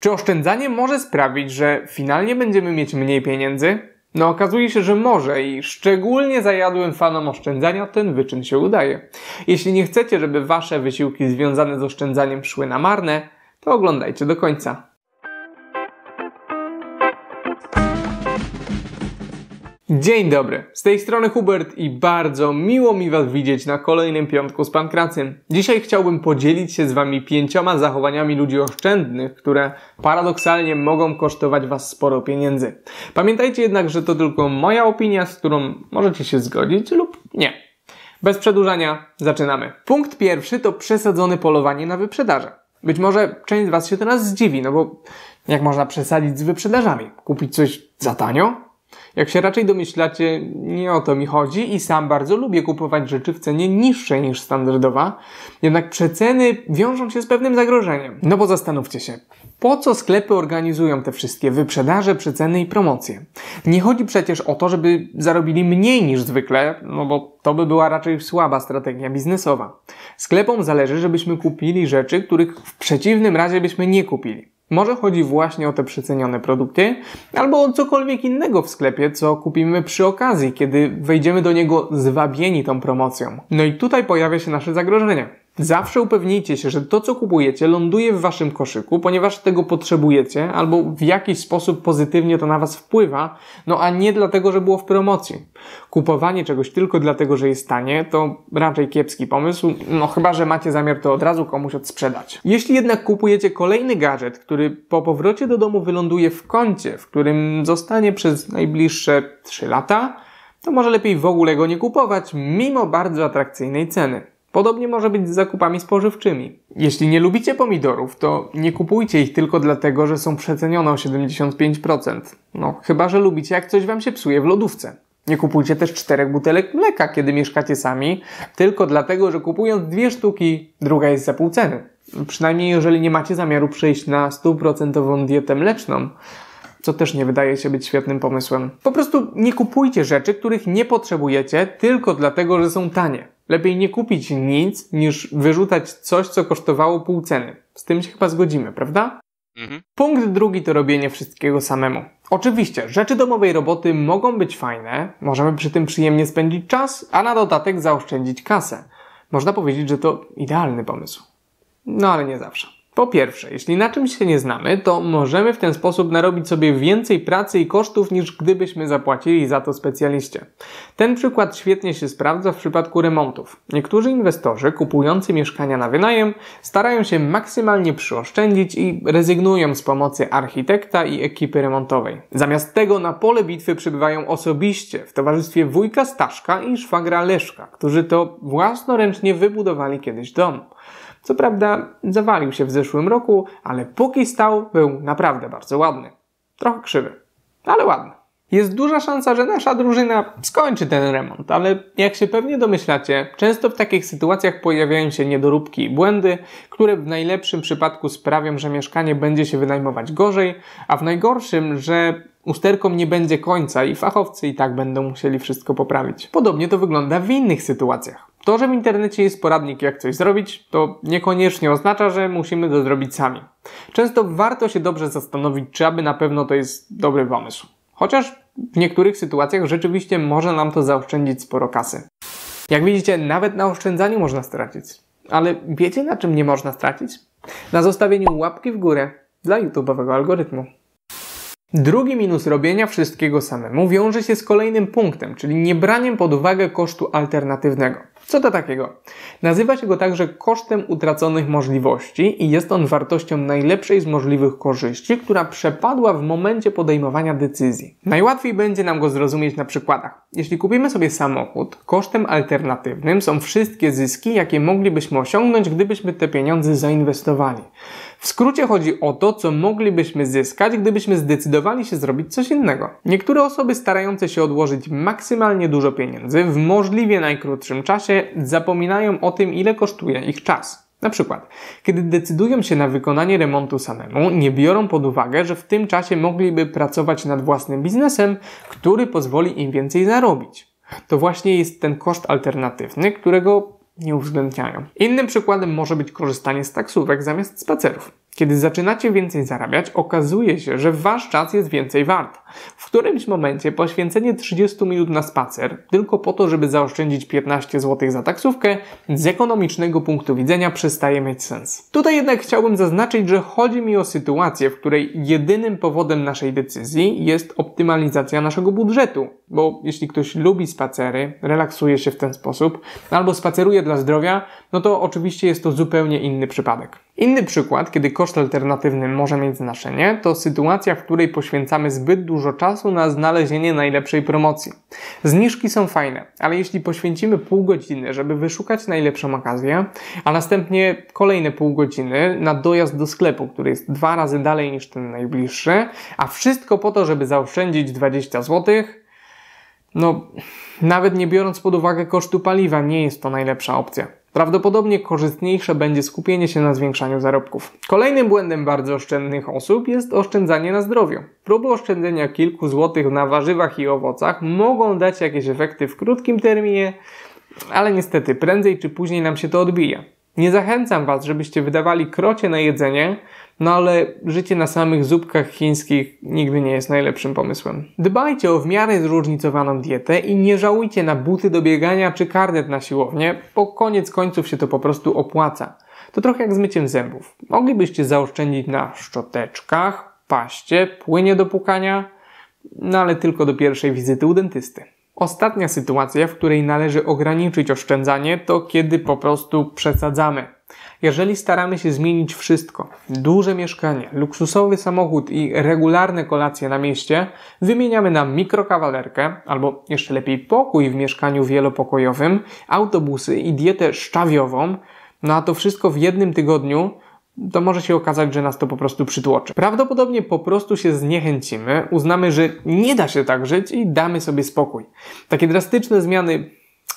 Czy oszczędzanie może sprawić, że finalnie będziemy mieć mniej pieniędzy? No okazuje się, że może i szczególnie zajadłym fanom oszczędzania ten wyczyn się udaje. Jeśli nie chcecie, żeby wasze wysiłki związane z oszczędzaniem szły na marne, to oglądajcie do końca. Dzień dobry, z tej strony Hubert i bardzo miło mi Was widzieć na kolejnym piątku z Pankracym. Dzisiaj chciałbym podzielić się z Wami pięcioma zachowaniami ludzi oszczędnych, które paradoksalnie mogą kosztować Was sporo pieniędzy. Pamiętajcie jednak, że to tylko moja opinia, z którą możecie się zgodzić lub nie. Bez przedłużania, zaczynamy. Punkt pierwszy to przesadzone polowanie na wyprzedaże. Być może część z Was się teraz zdziwi, no bo jak można przesadzić z wyprzedażami? Kupić coś za tanio? Jak się raczej domyślacie, nie o to mi chodzi i sam bardzo lubię kupować rzeczy w cenie niższej niż standardowa, jednak przeceny wiążą się z pewnym zagrożeniem. No bo zastanówcie się, po co sklepy organizują te wszystkie wyprzedaże, przeceny i promocje? Nie chodzi przecież o to, żeby zarobili mniej niż zwykle, no bo to by była raczej słaba strategia biznesowa. Sklepom zależy, żebyśmy kupili rzeczy, których w przeciwnym razie byśmy nie kupili. Może chodzi właśnie o te przecenione produkty, albo o cokolwiek innego w sklepie, co kupimy przy okazji, kiedy wejdziemy do niego zwabieni tą promocją. No i tutaj pojawia się nasze zagrożenie. Zawsze upewnijcie się, że to, co kupujecie, ląduje w waszym koszyku, ponieważ tego potrzebujecie, albo w jakiś sposób pozytywnie to na was wpływa, no a nie dlatego, że było w promocji. Kupowanie czegoś tylko dlatego, że jest tanie, to raczej kiepski pomysł, no chyba, że macie zamiar to od razu komuś odsprzedać. Jeśli jednak kupujecie kolejny gadżet, który po powrocie do domu wyląduje w kącie, w którym zostanie przez najbliższe 3 lata, to może lepiej w ogóle go nie kupować, mimo bardzo atrakcyjnej ceny. Podobnie może być z zakupami spożywczymi. Jeśli nie lubicie pomidorów, to nie kupujcie ich tylko dlatego, że są przecenione o 75%. No, chyba że lubicie, jak coś wam się psuje w lodówce. Nie kupujcie też czterech butelek mleka, kiedy mieszkacie sami, tylko dlatego, że kupując dwie sztuki, druga jest za pół ceny. Przynajmniej jeżeli nie macie zamiaru przejść na stuprocentową dietę mleczną, co też nie wydaje się być świetnym pomysłem. Po prostu nie kupujcie rzeczy, których nie potrzebujecie tylko dlatego, że są tanie. Lepiej nie kupić nic, niż wyrzucać coś, co kosztowało pół ceny. Z tym się chyba zgodzimy, prawda? Mhm. Punkt drugi to robienie wszystkiego samemu. Oczywiście, rzeczy domowej roboty mogą być fajne, możemy przy tym przyjemnie spędzić czas, a na dodatek zaoszczędzić kasę. Można powiedzieć, że to idealny pomysł. No ale nie zawsze. Po pierwsze, jeśli na czymś się nie znamy, to możemy w ten sposób narobić sobie więcej pracy i kosztów niż gdybyśmy zapłacili za to specjaliście. Ten przykład świetnie się sprawdza w przypadku remontów. Niektórzy inwestorzy kupujący mieszkania na wynajem starają się maksymalnie przyoszczędzić i rezygnują z pomocy architekta i ekipy remontowej. Zamiast tego na pole bitwy przybywają osobiście w towarzystwie wujka Staszka i szwagra Leszka, którzy to własnoręcznie wybudowali kiedyś dom. Co prawda zawalił się w zeszłym roku, ale póki stał, był naprawdę bardzo ładny. Trochę krzywy, ale ładny. Jest duża szansa, że nasza drużyna skończy ten remont, ale jak się pewnie domyślacie, często w takich sytuacjach pojawiają się niedoróbki i błędy, które w najlepszym przypadku sprawią, że mieszkanie będzie się wynajmować gorzej, a w najgorszym, że usterkom nie będzie końca i fachowcy i tak będą musieli wszystko poprawić. Podobnie to wygląda w innych sytuacjach. To, że w internecie jest poradnik, jak coś zrobić, to niekoniecznie oznacza, że musimy to zrobić sami. Często warto się dobrze zastanowić, czy aby na pewno to jest dobry pomysł. Chociaż w niektórych sytuacjach rzeczywiście może nam to zaoszczędzić sporo kasy. Jak widzicie, nawet na oszczędzaniu można stracić. Ale wiecie na czym nie można stracić? Na zostawieniu łapki w górę dla YouTube'owego algorytmu. Drugi minus robienia wszystkiego samemu wiąże się z kolejnym punktem, czyli niebraniem pod uwagę kosztu alternatywnego. Co to takiego? Nazywa się go także kosztem utraconych możliwości i jest on wartością najlepszej z możliwych korzyści, która przepadła w momencie podejmowania decyzji. Najłatwiej będzie nam go zrozumieć na przykładach. Jeśli kupimy sobie samochód, kosztem alternatywnym są wszystkie zyski, jakie moglibyśmy osiągnąć, gdybyśmy te pieniądze zainwestowali. W skrócie chodzi o to, co moglibyśmy zyskać, gdybyśmy zdecydowali się zrobić coś innego. Niektóre osoby starające się odłożyć maksymalnie dużo pieniędzy w możliwie najkrótszym czasie zapominają o tym, ile kosztuje ich czas. Na przykład, kiedy decydują się na wykonanie remontu samemu, nie biorą pod uwagę, że w tym czasie mogliby pracować nad własnym biznesem, który pozwoli im więcej zarobić. To właśnie jest ten koszt alternatywny, którego nie uwzględniają. Innym przykładem może być korzystanie z taksówek zamiast spacerów. Kiedy zaczynacie więcej zarabiać, okazuje się, że wasz czas jest więcej wart. W którymś momencie poświęcenie 30 minut na spacer, tylko po to, żeby zaoszczędzić 15 zł za taksówkę, z ekonomicznego punktu widzenia przestaje mieć sens. Tutaj jednak chciałbym zaznaczyć, że chodzi mi o sytuację, w której jedynym powodem naszej decyzji jest optymalizacja naszego budżetu. Bo jeśli ktoś lubi spacery, relaksuje się w ten sposób, albo spaceruje dla zdrowia, no to oczywiście jest to zupełnie inny przypadek. Inny przykład, kiedy koszt alternatywny może mieć znaczenie, to sytuacja, w której poświęcamy zbyt dużo czasu na znalezienie najlepszej promocji. Zniżki są fajne, ale jeśli poświęcimy pół godziny, żeby wyszukać najlepszą okazję, a następnie kolejne pół godziny na dojazd do sklepu, który jest dwa razy dalej niż ten najbliższy, a wszystko po to, żeby zaoszczędzić 20 zł, no, nawet nie biorąc pod uwagę kosztu paliwa, nie jest to najlepsza opcja. Prawdopodobnie korzystniejsze będzie skupienie się na zwiększaniu zarobków. Kolejnym błędem bardzo oszczędnych osób jest oszczędzanie na zdrowiu. Próby oszczędzenia kilku złotych na warzywach i owocach mogą dać jakieś efekty w krótkim terminie, ale niestety prędzej czy później nam się to odbija. Nie zachęcam Was, żebyście wydawali krocie na jedzenie, no ale życie na samych zupkach chińskich nigdy nie jest najlepszym pomysłem. Dbajcie o w miarę zróżnicowaną dietę i nie żałujcie na buty do biegania czy karnet na siłownię, bo koniec końców się to po prostu opłaca. To trochę jak z myciem zębów. Moglibyście zaoszczędzić na szczoteczkach, paście, płynie do pukania, no ale tylko do pierwszej wizyty u dentysty. Ostatnia sytuacja, w której należy ograniczyć oszczędzanie, to kiedy po prostu przesadzamy. Jeżeli staramy się zmienić wszystko, duże mieszkanie, luksusowy samochód i regularne kolacje na mieście, wymieniamy na mikrokawalerkę, albo jeszcze lepiej pokój w mieszkaniu wielopokojowym, autobusy i dietę szczawiową, no a to wszystko w jednym tygodniu, to może się okazać, że nas to po prostu przytłoczy. Prawdopodobnie po prostu się zniechęcimy, uznamy, że nie da się tak żyć i damy sobie spokój. Takie drastyczne zmiany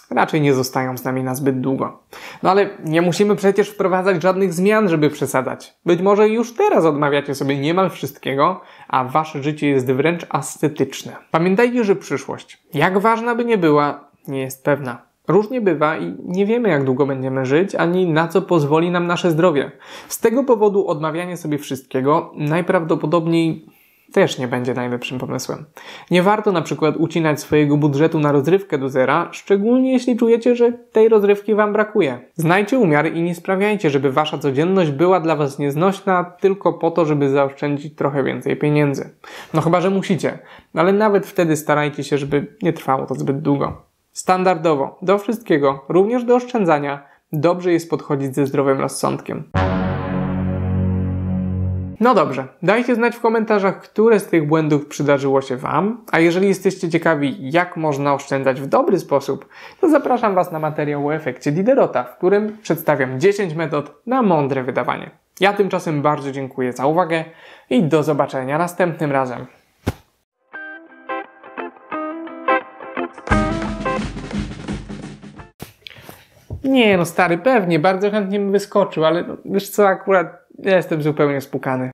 raczej nie zostają z nami na zbyt długo. No ale nie musimy przecież wprowadzać żadnych zmian, żeby przesadzać. Być może już teraz odmawiacie sobie niemal wszystkiego, a wasze życie jest wręcz ascetyczne. Pamiętajcie, że przyszłość, jak ważna by nie była, nie jest pewna. Różnie bywa i nie wiemy, jak długo będziemy żyć, ani na co pozwoli nam nasze zdrowie. Z tego powodu odmawianie sobie wszystkiego najprawdopodobniej też nie będzie najlepszym pomysłem. Nie warto na przykład ucinać swojego budżetu na rozrywkę do zera, szczególnie jeśli czujecie, że tej rozrywki Wam brakuje. Znajdźcie umiar i nie sprawiajcie, żeby Wasza codzienność była dla Was nieznośna tylko po to, żeby zaoszczędzić trochę więcej pieniędzy. No chyba, że musicie, ale nawet wtedy starajcie się, żeby nie trwało to zbyt długo. Standardowo, do wszystkiego, również do oszczędzania, dobrze jest podchodzić ze zdrowym rozsądkiem. No dobrze, dajcie znać w komentarzach, które z tych błędów przydarzyło się Wam, a jeżeli jesteście ciekawi, jak można oszczędzać w dobry sposób, to zapraszam Was na materiał o efekcie Diderota, w którym przedstawiam 10 metod na mądre wydawanie. Ja tymczasem bardzo dziękuję za uwagę i do zobaczenia następnym razem. Nie no stary, pewnie, bardzo chętnie bym wyskoczył, ale no, wiesz co, akurat ja jestem zupełnie spukany.